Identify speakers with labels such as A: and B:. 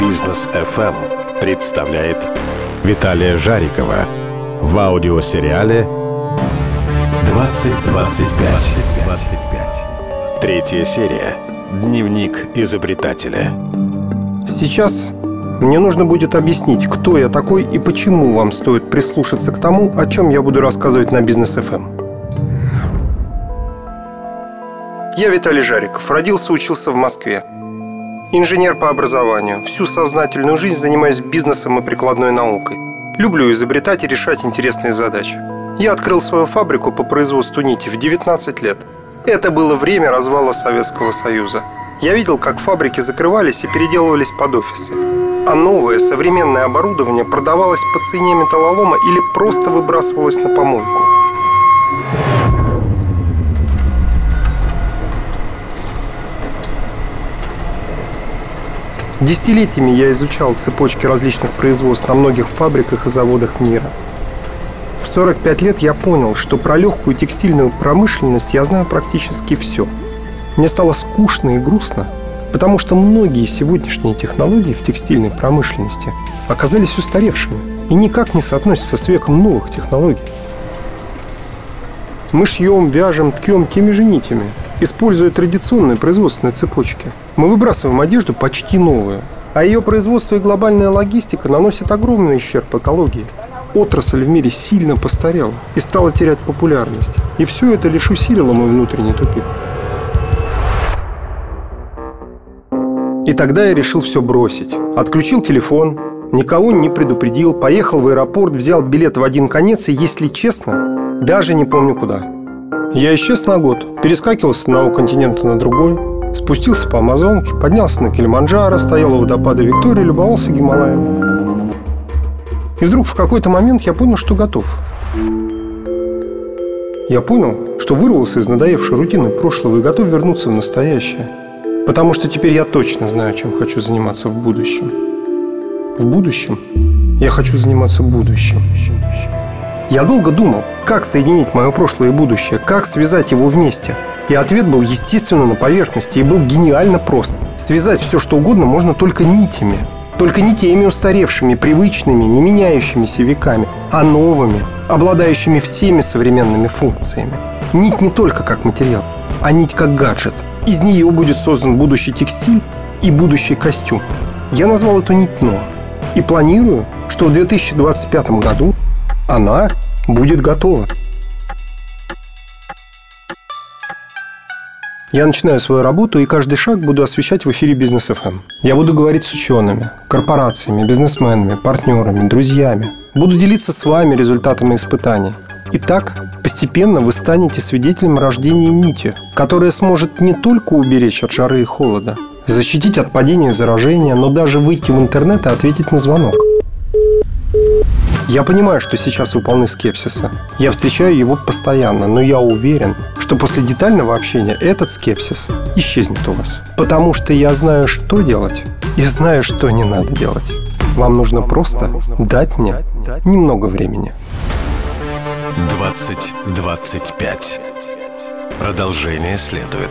A: Бизнес FM представляет Виталия Жарикова в аудиосериале «2025». Третья серия. Дневник изобретателя.
B: Сейчас мне нужно будет объяснить, кто я такой и почему вам стоит прислушаться к тому, о чем я буду рассказывать на Бизнес FM. Я Виталий Жариков. Родился, учился в Москве. Инженер по образованию. Всю сознательную жизнь занимаюсь бизнесом и прикладной наукой. Люблю изобретать и решать интересные задачи. Я открыл свою фабрику по производству нити в 19 лет. Это было время развала Советского Союза. Я видел, как фабрики закрывались и переделывались под офисы. А новое современное оборудование продавалось по цене металлолома или просто выбрасывалось на помойку. Десятилетиями я изучал цепочки различных производств на многих фабриках и заводах мира. В 45 лет я понял, что про легкую текстильную промышленность я знаю практически все. Мне стало скучно и грустно, потому что многие сегодняшние технологии в текстильной промышленности оказались устаревшими и никак не соотносятся с веком новых технологий. Мы шьем, вяжем, ткем теми же нитями, используя традиционные производственные цепочки. Мы выбрасываем одежду почти новую, а ее производство и глобальная логистика наносят огромный ущерб экологии. Отрасль в мире сильно постарела и стала терять популярность. И все это лишь усилило мой внутренний тупик. И тогда я решил все бросить. Отключил телефон, никого не предупредил, поехал в аэропорт, взял билет в один конец и, если честно, даже не помню куда. Я исчез на год, перескакивал с одного континента на другой, спустился по Амазонке, поднялся на Килиманджаро, стоял у водопада Виктории, любовался Гималаями. И вдруг в какой-то момент я понял, что готов. Я понял, что вырвался из надоевшей рутины прошлого и готов вернуться в настоящее. Потому что теперь я точно знаю, чем хочу заниматься в будущем. В будущем я хочу заниматься будущим. Я долго думал, как соединить мое прошлое и будущее, как связать его вместе. И ответ был, естественно, на поверхности и был гениально прост. Связать все, что угодно, можно только нитями. Только не теми устаревшими, привычными, не меняющимися веками, а новыми, обладающими всеми современными функциями. Нить не только как материал, а нить как гаджет. Из нее будет создан будущий текстиль и будущий костюм. Я назвал эту нить «Но». И планирую, что в 2025 году она будет готова. Я начинаю свою работу и каждый шаг буду освещать в эфире Бизнес ФМ. Я буду говорить с учеными, корпорациями, бизнесменами, партнерами, друзьями. Буду делиться с вами результатами испытаний. И так постепенно вы станете свидетелем рождения нити, которая сможет не только уберечь от жары и холода, защитить от падения и заражения, но даже выйти в интернет и ответить на звонок – я понимаю, что сейчас вы полны скепсиса. Я встречаю его постоянно, но я уверен, что после детального общения этот скепсис исчезнет у вас. Потому что я знаю, что делать, и знаю, что не надо делать. Вам нужно просто дать мне немного времени.
A: 2025. Продолжение следует.